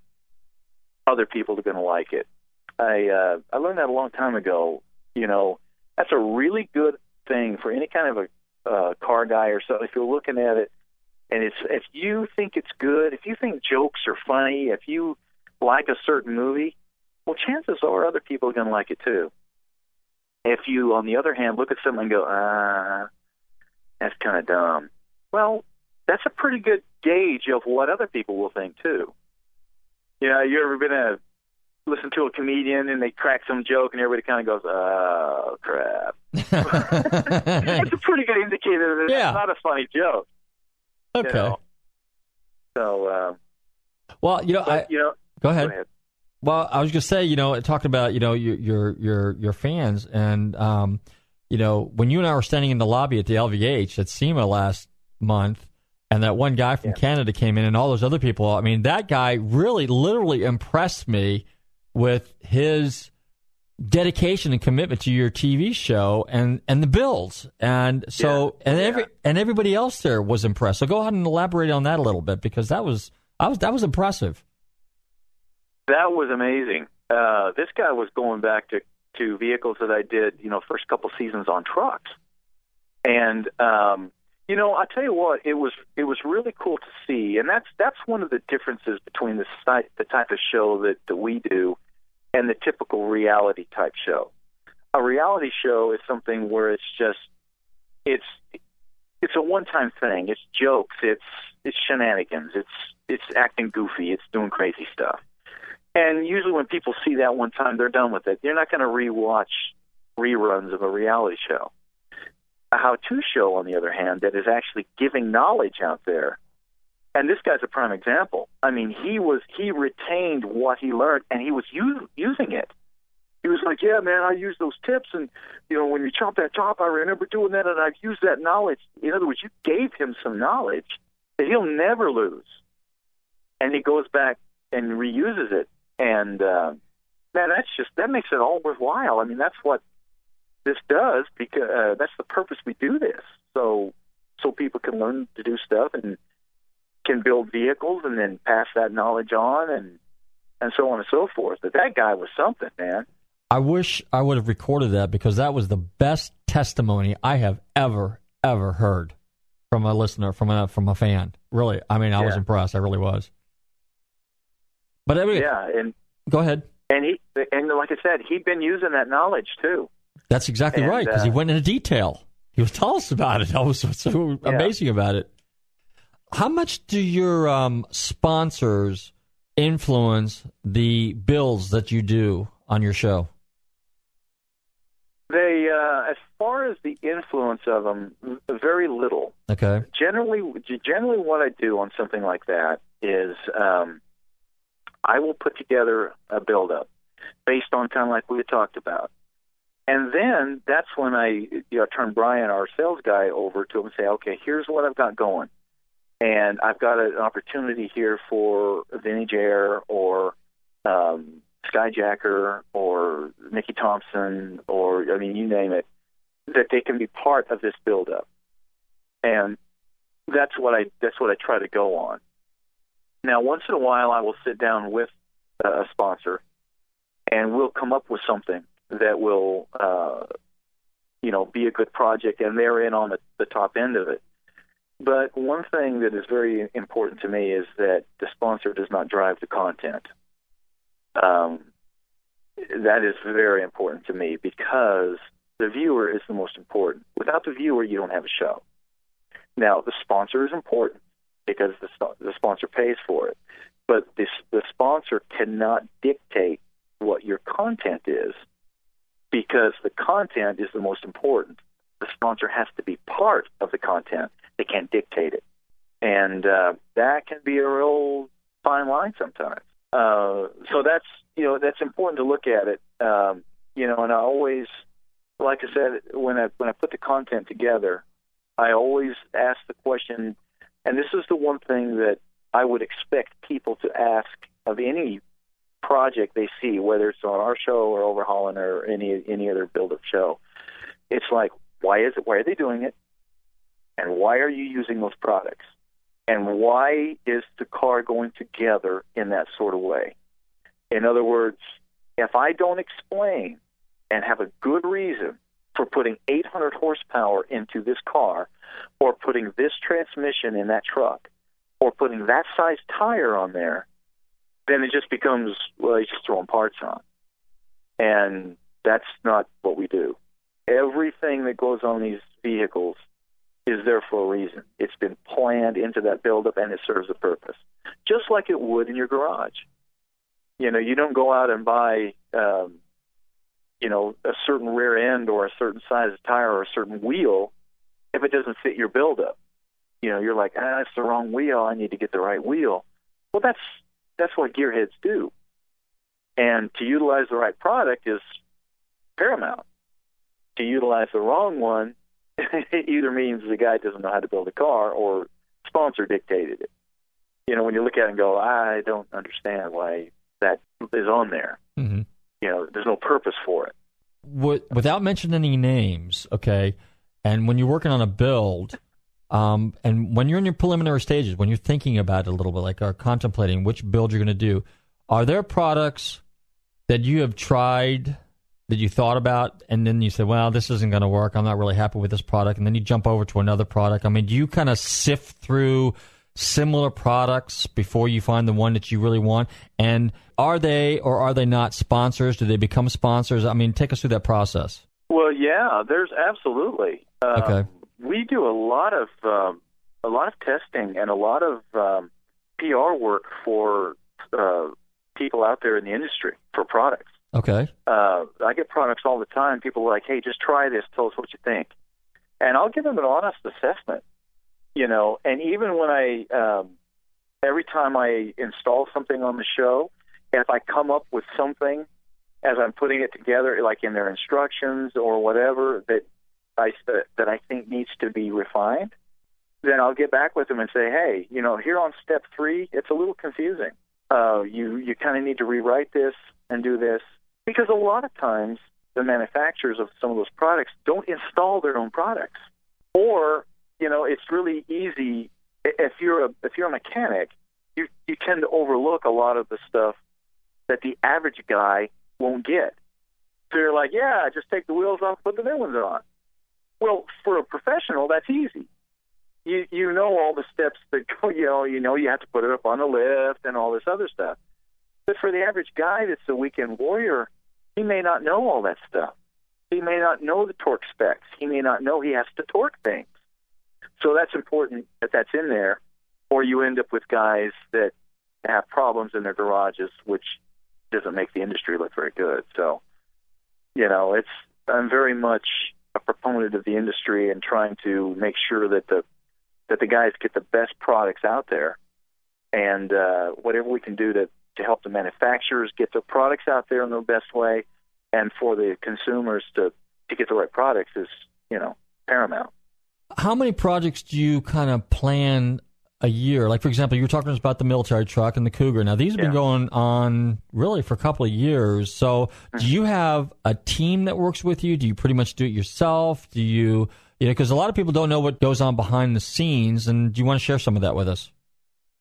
other people are going to like it. I uh, I learned that a long time ago. You know, that's a really good thing for any kind of a uh, car guy or so. If you're looking at it, and it's if you think it's good, if you think jokes are funny, if you like a certain movie, well, chances are other people are going to like it too. If you, on the other hand, look at something and go, ah, that's kind of dumb. Well, that's a pretty good gauge of what other people will think too. You know, you ever been a listen to a comedian and they crack some joke and everybody kind of goes, "Oh crap." That's a pretty good indicator that Yeah. it's not a funny joke. you Okay. know. So, uh, Well, you know, I, you know, go ahead. Go ahead. Well, I was going to say, you know, talking about, you know, your your your, your fans, and um, you know, when you and I were standing in the lobby at the LVH at SEMA last month, and that one guy from Canada came in, and all those other people. I mean, that guy really, literally impressed me with his dedication and commitment to your TV show and and the Bills, and so and every and everybody else there was impressed. So go ahead and elaborate on that a little bit because that was I was that was impressive. That was amazing. Uh, this guy was going back to to vehicles that I did, you know, first couple seasons on trucks, and um, you know, I tell you what, it was it was really cool to see, and that's that's one of the differences between the site, the type of show that, that we do and the typical reality type show. A reality show is something where it's just it's it's a one time thing. It's jokes. It's it's shenanigans. It's it's acting goofy. It's doing crazy stuff. And usually, when people see that one time, they're done with it. They're not going to rewatch reruns of a reality show. A how-to show, on the other hand, that is actually giving knowledge out there. And this guy's a prime example. I mean, he was he retained what he learned, and he was u- using it. He was like, "Yeah, man, I use those tips, and you know, when you chop that top, I remember doing that, and I've used that knowledge." In other words, you gave him some knowledge that he'll never lose, and he goes back and reuses it. And uh, man, that's just that makes it all worthwhile. I mean, that's what this does because uh, that's the purpose we do this. So so people can learn to do stuff and can build vehicles and then pass that knowledge on and and so on and so forth. But that guy was something, man. I wish I would have recorded that because that was the best testimony I have ever ever heard from a listener from a from a fan. Really, I mean, I was impressed. I really was. But anyway, Yeah, and go ahead. and he and like I said, he'd been using that knowledge too. That's exactly And, right because he uh, went into detail. He was telling us about it. I was so, so Yeah. amazing about it. How much do your um, sponsors influence the bills that you do on your show? They, uh, as far as the influence of them, very little. Okay. Generally, generally, what I do on something like that is um, I will put together a build-up based on kind of like we talked about, and then that's when I you know turn Brian, our sales guy, over to him and say, okay, here's what I've got going, and I've got an opportunity here for Vintage Air or um, Skyjacker or Mickey Thompson or I mean you name it, that they can be part of this build-up, and that's what I that's what I try to go on. Now, once in a while, I will sit down with a sponsor, and we'll come up with something that will, uh, you know, be a good project, and they're in on the, the top end of it. But one thing that is very important to me is that the sponsor does not drive the content. Um, that is very important to me because the viewer is the most important. Without the viewer, you don't have a show. Now, the sponsor is important because the, the sponsor pays for it, but this, the sponsor cannot dictate what your content is because the content is the most important. The sponsor has to be part of the content. They can't dictate it. And uh, that can be a real fine line sometimes. Uh, so that's you know that's important to look at it. Um, you know, and I always, like I said, when I when I put the content together, I always ask the question, and this is the one thing that I would expect people to ask of any project they see, whether it's on our show or Overhaulin' or any any other build-up show. It's like, why is it? Why are they doing it? And why are you using those products? And why is the car going together in that sort of way? In other words, if I don't explain and have a good reason for putting 800 horsepower into this car, or putting this transmission in that truck, or putting that size tire on there, then it just becomes well, he's just throwing parts on, and that's not what we do. Everything that goes on these vehicles is there for a reason. It's been planned into that buildup, and it serves a purpose, just like it would in your garage. You know, you don't go out and buy, um, you know, a certain rear end or a certain size of tire or a certain wheel if it doesn't fit your buildup. You know, you're like, ah, it's the wrong wheel. I need to get the right wheel. Well, that's that's what gearheads do. And to utilize the right product is paramount. To utilize the wrong one it either means the guy doesn't know how to build a car or sponsor dictated it. You know, when you look at it and go, I don't understand why that is on there. Mm-hmm. You know, there's no purpose for it. Wi- Without mentioning any names, okay, and when you're working on a build, um, and when you're in your preliminary stages, when you're thinking about it a little bit, like are contemplating which build you're going to do, are there products that you have tried that you thought about and then you said, well, this isn't going to work. I'm not really happy with this product. And then you jump over to another product. I mean, do you kind of sift through similar products before you find the one that you really want? And are they or are they not sponsors? Do they become sponsors? I mean, take us through that process. Well, yeah, there's absolutely. Um, Okay. We do a lot of um, a lot of testing and a lot of um, PR work for uh, people out there in the industry for products. Okay. uh, I get products all the time. People are like, "Hey, just try this. Tell us what you think," and I'll give them an honest assessment. You know, and even when I, um, every time I install something on the show, if I come up with something as I'm putting it together, like in their instructions or whatever that I that I think needs to be refined, then I'll get back with them and say, "Hey, you know, here on step three, it's a little confusing. Uh, you you kind of need to rewrite this and do this." because a lot of times the manufacturers of some of those products don't install their own products or you know it's really easy if you're a if you're a mechanic you you tend to overlook a lot of the stuff that the average guy won't get So you're like, yeah, just take the wheels off, put the new ones on. Well, for a professional, that's easy. You you know all the steps that go. You know you know you have to put it up on the lift and all this other stuff. But for the average guy that's a weekend warrior, he may not know all that stuff. He may not know the torque specs. He may not know he has to torque things. So that's important that that's in there, or you end up with guys that have problems in their garages, which doesn't make the industry look very good. So, you know, it's I'm very much a proponent of the industry and trying to make sure that the that the guys get the best products out there, and uh, whatever we can do to to help the manufacturers get their products out there in the best way, and for the consumers to to get the right products is you know paramount. How many projects do you kind of plan a year? Like, for example, you were talking to us about the military truck and the Cougar. Now, these have been going on really for a couple of years. So, do you have a team that works with you? Do you pretty much do it yourself? Do you, you know, because a lot of people don't know what goes on behind the scenes. And do you want to share some of that with us?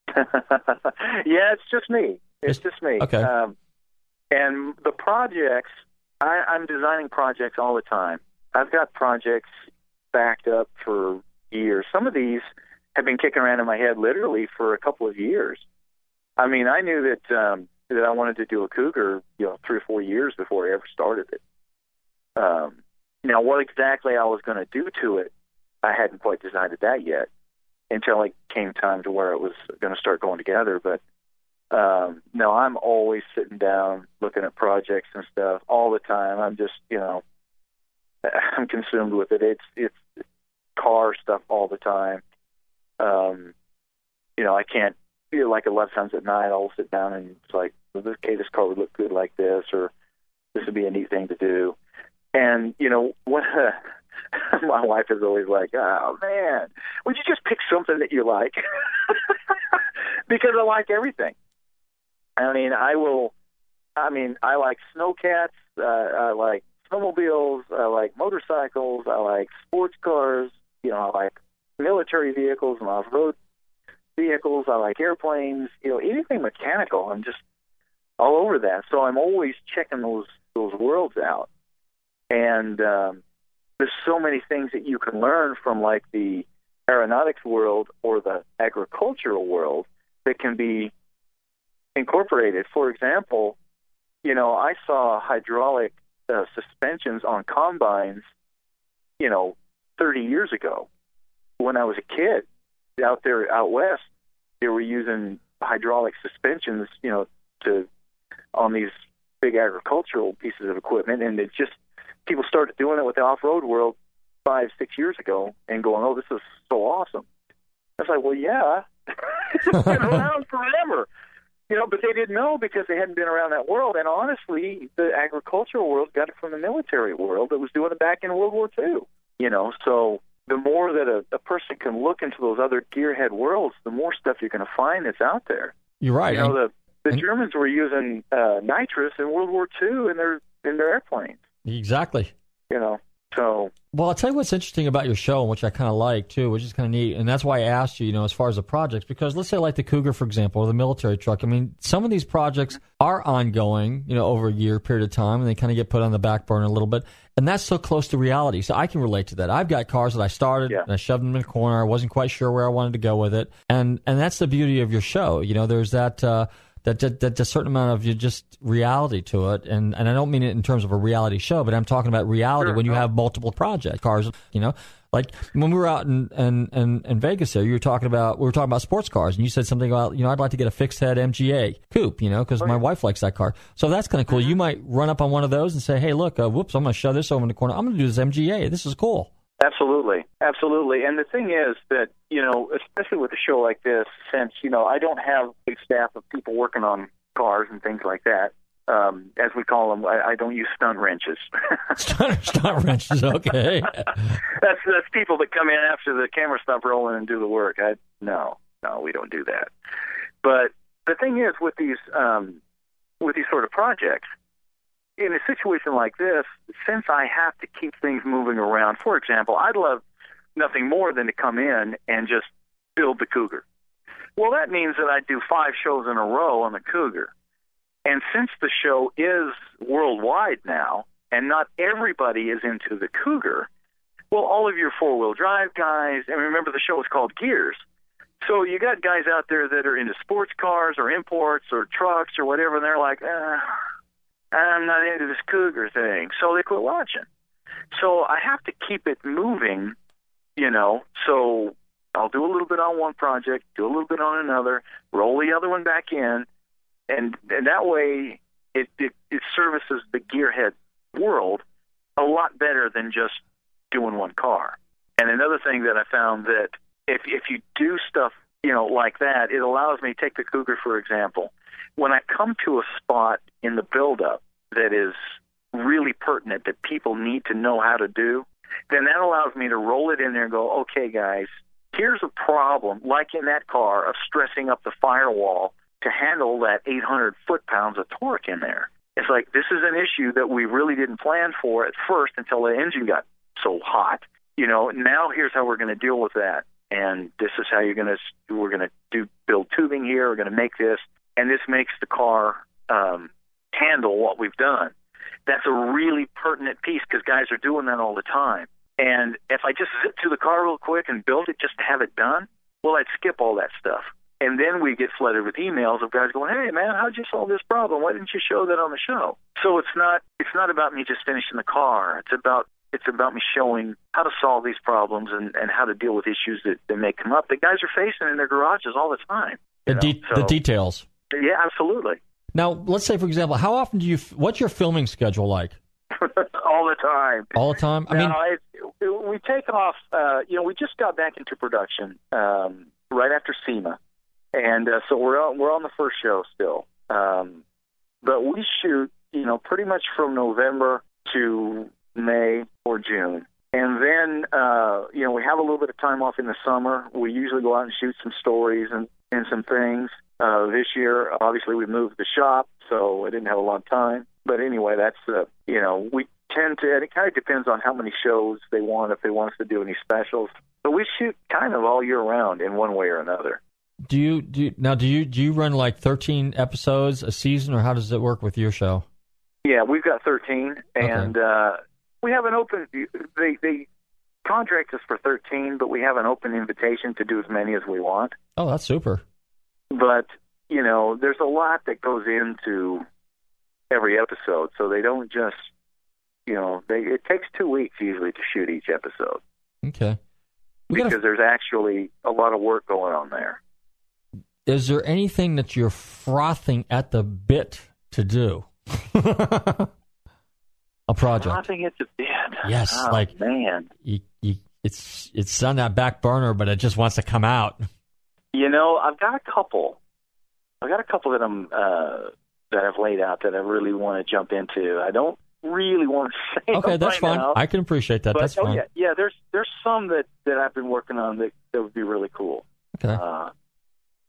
yeah, it's just me. It's just me. okay. Um, and the projects, I, I'm designing projects all the time. I've got projects backed up for years. Some of these have been kicking around in my head literally for a couple of years. I mean, I knew that um, that I wanted to do a Cougar, you know, three or four years before I ever started it. Um, now, what exactly I was going to do to it, I hadn't quite decided that yet until it came time to where it was going to start going together. But um, no, I'm always sitting down looking at projects and stuff all the time. I'm just, you know, I'm consumed with it. It's it's car stuff all the time. Um, you know, I can't feel like a lot of times at night I'll sit down and it's like, okay, this car would look good like this, or this would be a neat thing to do. And you know, what my wife is always like, "Oh man, would you just pick something that you like?" because I like everything. I mean, I will. I mean, I like snowcats. Uh, I like snowmobiles. I like motorcycles. I like sports cars. You know, I like military vehicles and off-road vehicles. I like airplanes. You know, anything mechanical. I'm just all over that. So I'm always checking those those worlds out. And um, there's so many things that you can learn from like the aeronautics world or the agricultural world that can be incorporated. For example, you know, I saw hydraulic uh, suspensions on combines, you know, 30 years ago when I was a kid out there out west. They were using hydraulic suspensions, you know, to on these big agricultural pieces of equipment, and it just people started doing it with the off-road world five, six years ago, and going, "Oh, this is so awesome." I was like, "Well, yeah, it's been around forever." You know, but they didn't know because they hadn't been around that world. And honestly, the agricultural world got it from the military world that was doing it back in World War II. You know, so the more that a, a person can look into those other gearhead worlds, the more stuff you're going to find that's out there. You're right. You know, And- the the Germans were using uh, nitrous in World War II in their in their airplanes. exactly. You know, so Well, I'll tell you what's interesting about your show, and which I kind of like too, which is kind of neat, and that's why I asked you, you know, as far as the projects, because let's say like the Cougar, for example, or the military truck. I mean, some of these projects are ongoing, you know, over a year period of time, and they kind of get put on the back burner a little bit, and that's so close to reality. So I can relate to that. I've got cars that I started, and I shoved them in a corner. I wasn't quite sure where I wanted to go with it, and and that's the beauty of your show. You know, there's that. Uh, that, that that a certain amount of you just reality to it, and and I don't mean it in terms of a reality show, but I'm talking about reality when you have multiple project cars. You know, like when we were out in in, in, in Vegas there, you were talking about we were talking about sports cars, and you said something about you know I'd like to get a fixed head MGA coupe, you know, because my wife likes that car. So that's kind of cool. You might run up on one of those and say, hey, look, uh, whoops, I'm going to shove this over in the corner. I'm going to do this MGA. This is cool. Absolutely, absolutely. And the thing is that you know, especially with a show like this, since you know I don't have a staff of people working on cars and things like that, um, as we call them, I, I don't use stunt wrenches. stunt, stunt wrenches, okay. that's that's people that come in after the camera stop rolling and do the work. I no, no, we don't do that. But the thing is, with these um, with these sort of projects, in a situation like this, since I have to keep things moving around, for example, I'd love nothing more than to come in and just build the Cougar. Well, that means that I do five shows in a row on the Cougar. And since the show is worldwide now, and not everybody is into the Cougar. Well, all of your four wheel drive guys, and remember the show was called Gears. So you got guys out there that are into sports cars or imports or trucks or whatever, and they're like, uh, I'm not into this Cougar thing. So they quit watching. So I have to keep it moving, you know. So I'll do a little bit on one project, do a little bit on another, roll the other one back in, and and that way it it, it services the gearhead world a lot better than just doing one car. And another thing that I found that if if you do stuff you know like that, it allows me take the Cougar for example. When I come to a spot in the buildup that is really pertinent that people need to know how to do, then that allows me to roll it in there and go, okay, guys, here's a problem, like in that car, of stressing up the firewall to handle that 800 foot pounds of torque in there. It's like this is an issue that we really didn't plan for at first until the engine got so hot. You know, now here's how we're going to deal with that, and this is how you're going to we're going to do build tubing here. We're going to make this, and this makes the car um, handle what we've done. That's a really pertinent piece because guys are doing that all the time. And if I just zip to the car real quick and build it just to have it done, well, I'd skip all that stuff. And then we get flooded with emails of guys going, "Hey, man, how'd you solve this problem? Why didn't you show that on the show?" So it's not it's not about me just finishing the car. It's about it's about me showing how to solve these problems and, and how to deal with issues that, that may come up that guys are facing in their garages all the time. The, de- So- the details. Yeah, absolutely. Now, let's say, for example, how often do you? What's your filming schedule like? all the time. All the time. I mean, no, it, it, we take off. Uh, you know, we just got back into production um, right after SEMA, and uh, so we're on, we're on the first show still. Um, but we shoot, you know, pretty much from November to May or June. And then, uh, you know, we have a little bit of time off in the summer. We usually go out and shoot some stories and, and some things. Uh, this year, obviously, we moved the shop, so I didn't have a lot of time. But anyway, that's, uh, you know, we tend to, and it kind of depends on how many shows they want, if they want us to do any specials. But we shoot kind of all year round in one way or another. do you do you, now? Do you do you run like thirteen episodes a season, or how does it work with your show? Yeah, we've got 13, and uh, we have an open. They they contract us for 13, but we have an open invitation to do as many as we want. Oh, that's super. But you know, there's a lot that goes into every episode, so they don't just, you know, they it takes two weeks usually to shoot each episode Okay. We gotta- because there's actually a lot of work going on there. Is there anything that you're frothing at the bit to do? a project. Nothing it's a bit. Yes, oh, like man. You, you, it's it's on that back burner, but it just wants to come out. You know, I've got a couple. I've got a couple that I'm uh, that I've laid out that I really want to jump into. I don't really want to say. Okay, that's right fine. now, I can appreciate that. but, that's oh, fine. yeah, yeah. There's there's some that that I've been working on that that would be really cool. Okay. Uh,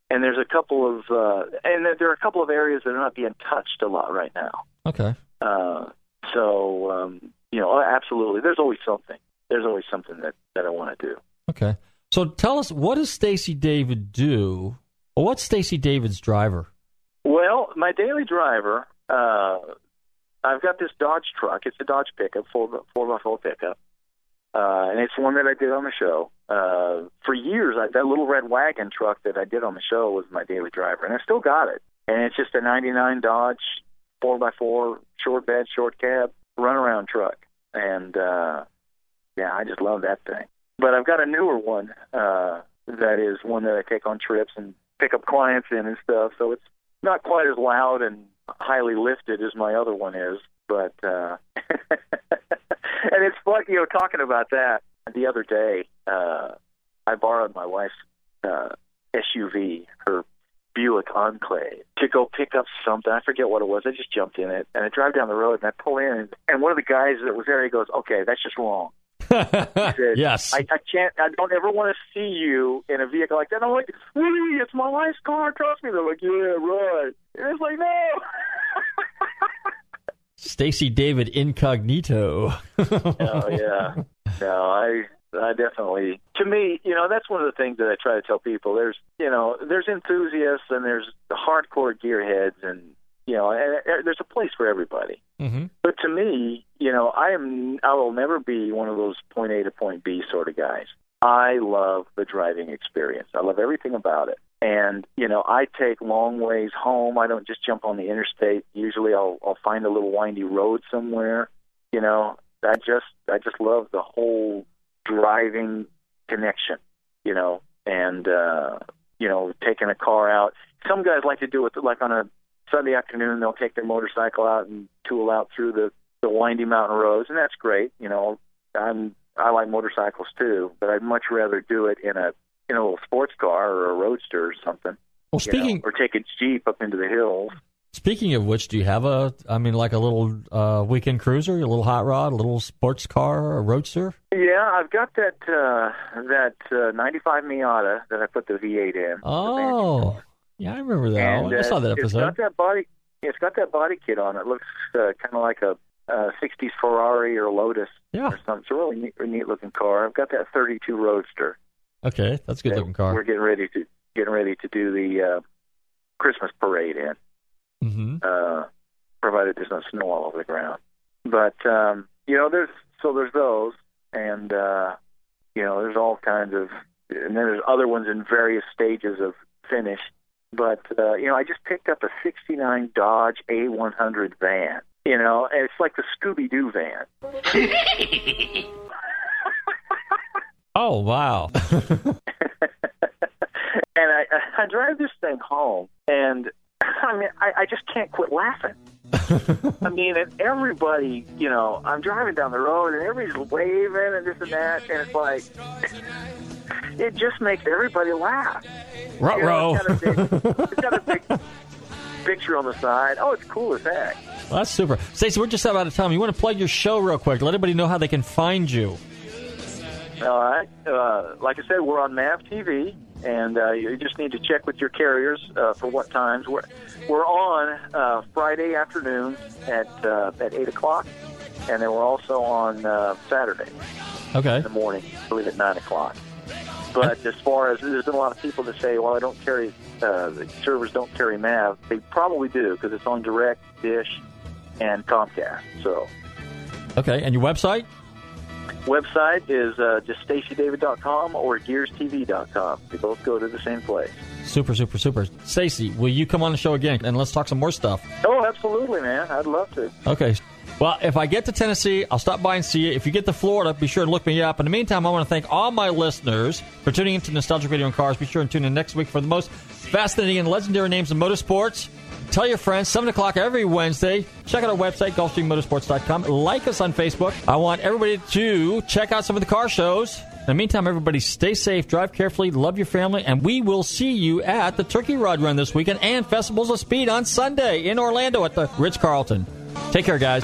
and there's a couple of uh, and there- are a couple of areas that are not being touched a lot right now. Okay. Uh, so you know, absolutely. There's always something. There's always something that that I want to do. Okay. So tell us, what does Stacey David do? Or what's Stacey David's driver? Well, my daily driver, uh, I've got this Dodge truck. It's a Dodge pickup, four four by four pickup, uh, and it's one that I did on the show. Uh, for years, I, that little red wagon truck that I did on the show was my daily driver, and I still got it. And it's just a '99 Dodge four by four short bed, short cab runaround truck, and uh, yeah, I just love that thing. But I've got a newer one uh, that is one that I take on trips and pick up clients in and stuff. So it's not quite as loud and highly lifted as my other one is, but uh and it's fun, you know, talking about that. The other day, uh I borrowed my wife's uh SUV, her Buick Enclave, to go pick up something. I forget what it was. I just jumped in it and I drive down the road and I pull in and one of the guys that was there he goes, "Okay, that's just wrong." Said, yes. I, I can't. I don't ever want to see you in a vehicle like that. I'm like, really? It's my wife's car. Trust me. They're like, yeah, right. And it's like, no. Stacey David incognito. oh yeah. No, I. I definitely, to me, you know, that's one of the things that I try to tell people. There's, you know, there's enthusiasts and there's the hardcore gearheads, and You know, and, and there's a place for everybody. Mm-hmm. But to me, you know, I am I will never be one of those point A to point B sort of guys. I love the driving experience. I love everything about it. And, you know, I take long ways home. I don't just jump on the interstate. Usually I'll I'll find a little windy road somewhere. You know, I just I just love the whole driving connection, you know, and uh you know, taking a car out. Some guys like to do it like on a Sunday afternoon they'll take their motorcycle out and tool out through the the windy mountain roads and that's great, you know. I'm I like motorcycles too, but I'd much rather do it in a in a little sports car or a roadster or something. Well, you know, speaking- or take a jeep up into the hills. Speaking of which, do you have a, I mean, like a little uh, weekend cruiser, a little hot rod, a little sports car, a roadster? Yeah, I've got that uh, that uh, '95 Miata that I put the V8 in. Oh, yeah, I remember that. and I saw that uh, It's episode. got that body. It's got that body kit on. It looks uh, kind of like a uh, '60s Ferrari or Lotus Yeah. or something. It's a really neat, neat looking car. I've got that '32 Roadster. Okay, that's a good looking car. We're getting ready to getting ready to do the uh, Christmas parade in. Mm-hmm. uh, provided there's no snow all over the ground. But um, you know, there's so there's those, and uh, you know, there's all kinds of, and then there's other ones in various stages of finish. But uh, you know, I just picked up a '69 Dodge A100 van. You know, and it's like the Scooby Doo van. Oh, wow. and I, I drive this thing home, and I mean, I, I just can't quit laughing. I mean, and everybody, you know, I'm driving down the road, and everybody's waving and this and that, and it's like, it just makes everybody laugh. Ruh-roh. You know, it's, got a big, it's got a big picture on the side. Oh, it's cool as heck. Well, that's super. Stacey, we're just about out of time. You want to plug your show real quick? Let everybody know how they can find you. All right. Uh, like I said, we're on MAV TV, and uh, you just need to check with your carriers uh, for what times. We're we're on uh, Friday afternoon at uh, at eight o'clock, and then we're also on uh, Saturday Okay. in the morning, I believe at nine o'clock. But as far as there's been a lot of people that say, "Well, I don't carry uh, the servers don't carry MAV," they probably do because it's on Direct, Dish, and Comcast. So. Okay, and your website? Website is uh, just stacydavid.com or gearstv.com. They both go to the same place. Super, super, super. Stacey, will you come on the show again and let's talk some more stuff? Oh, absolutely, man. I'd love to. Okay. Well, if I get to Tennessee, I'll stop by and see you. If you get to Florida, be sure to look me up. In the meantime, I want to thank all my listeners for tuning into Nostalgic Radio and Cars. Be sure and tune in next week for the most fascinating and legendary names in motorsports. Tell your friends, 7 o'clock every Wednesday. Check out our website, GulfstreamMotorsports.com. Like us on Facebook. I want everybody to check out some of the car shows. In the meantime, everybody stay safe, drive carefully, love your family, and we will see you at the Turkey Rod Run this weekend and Festivals of Speed on Sunday in Orlando at the Ritz Carlton. Take care, guys.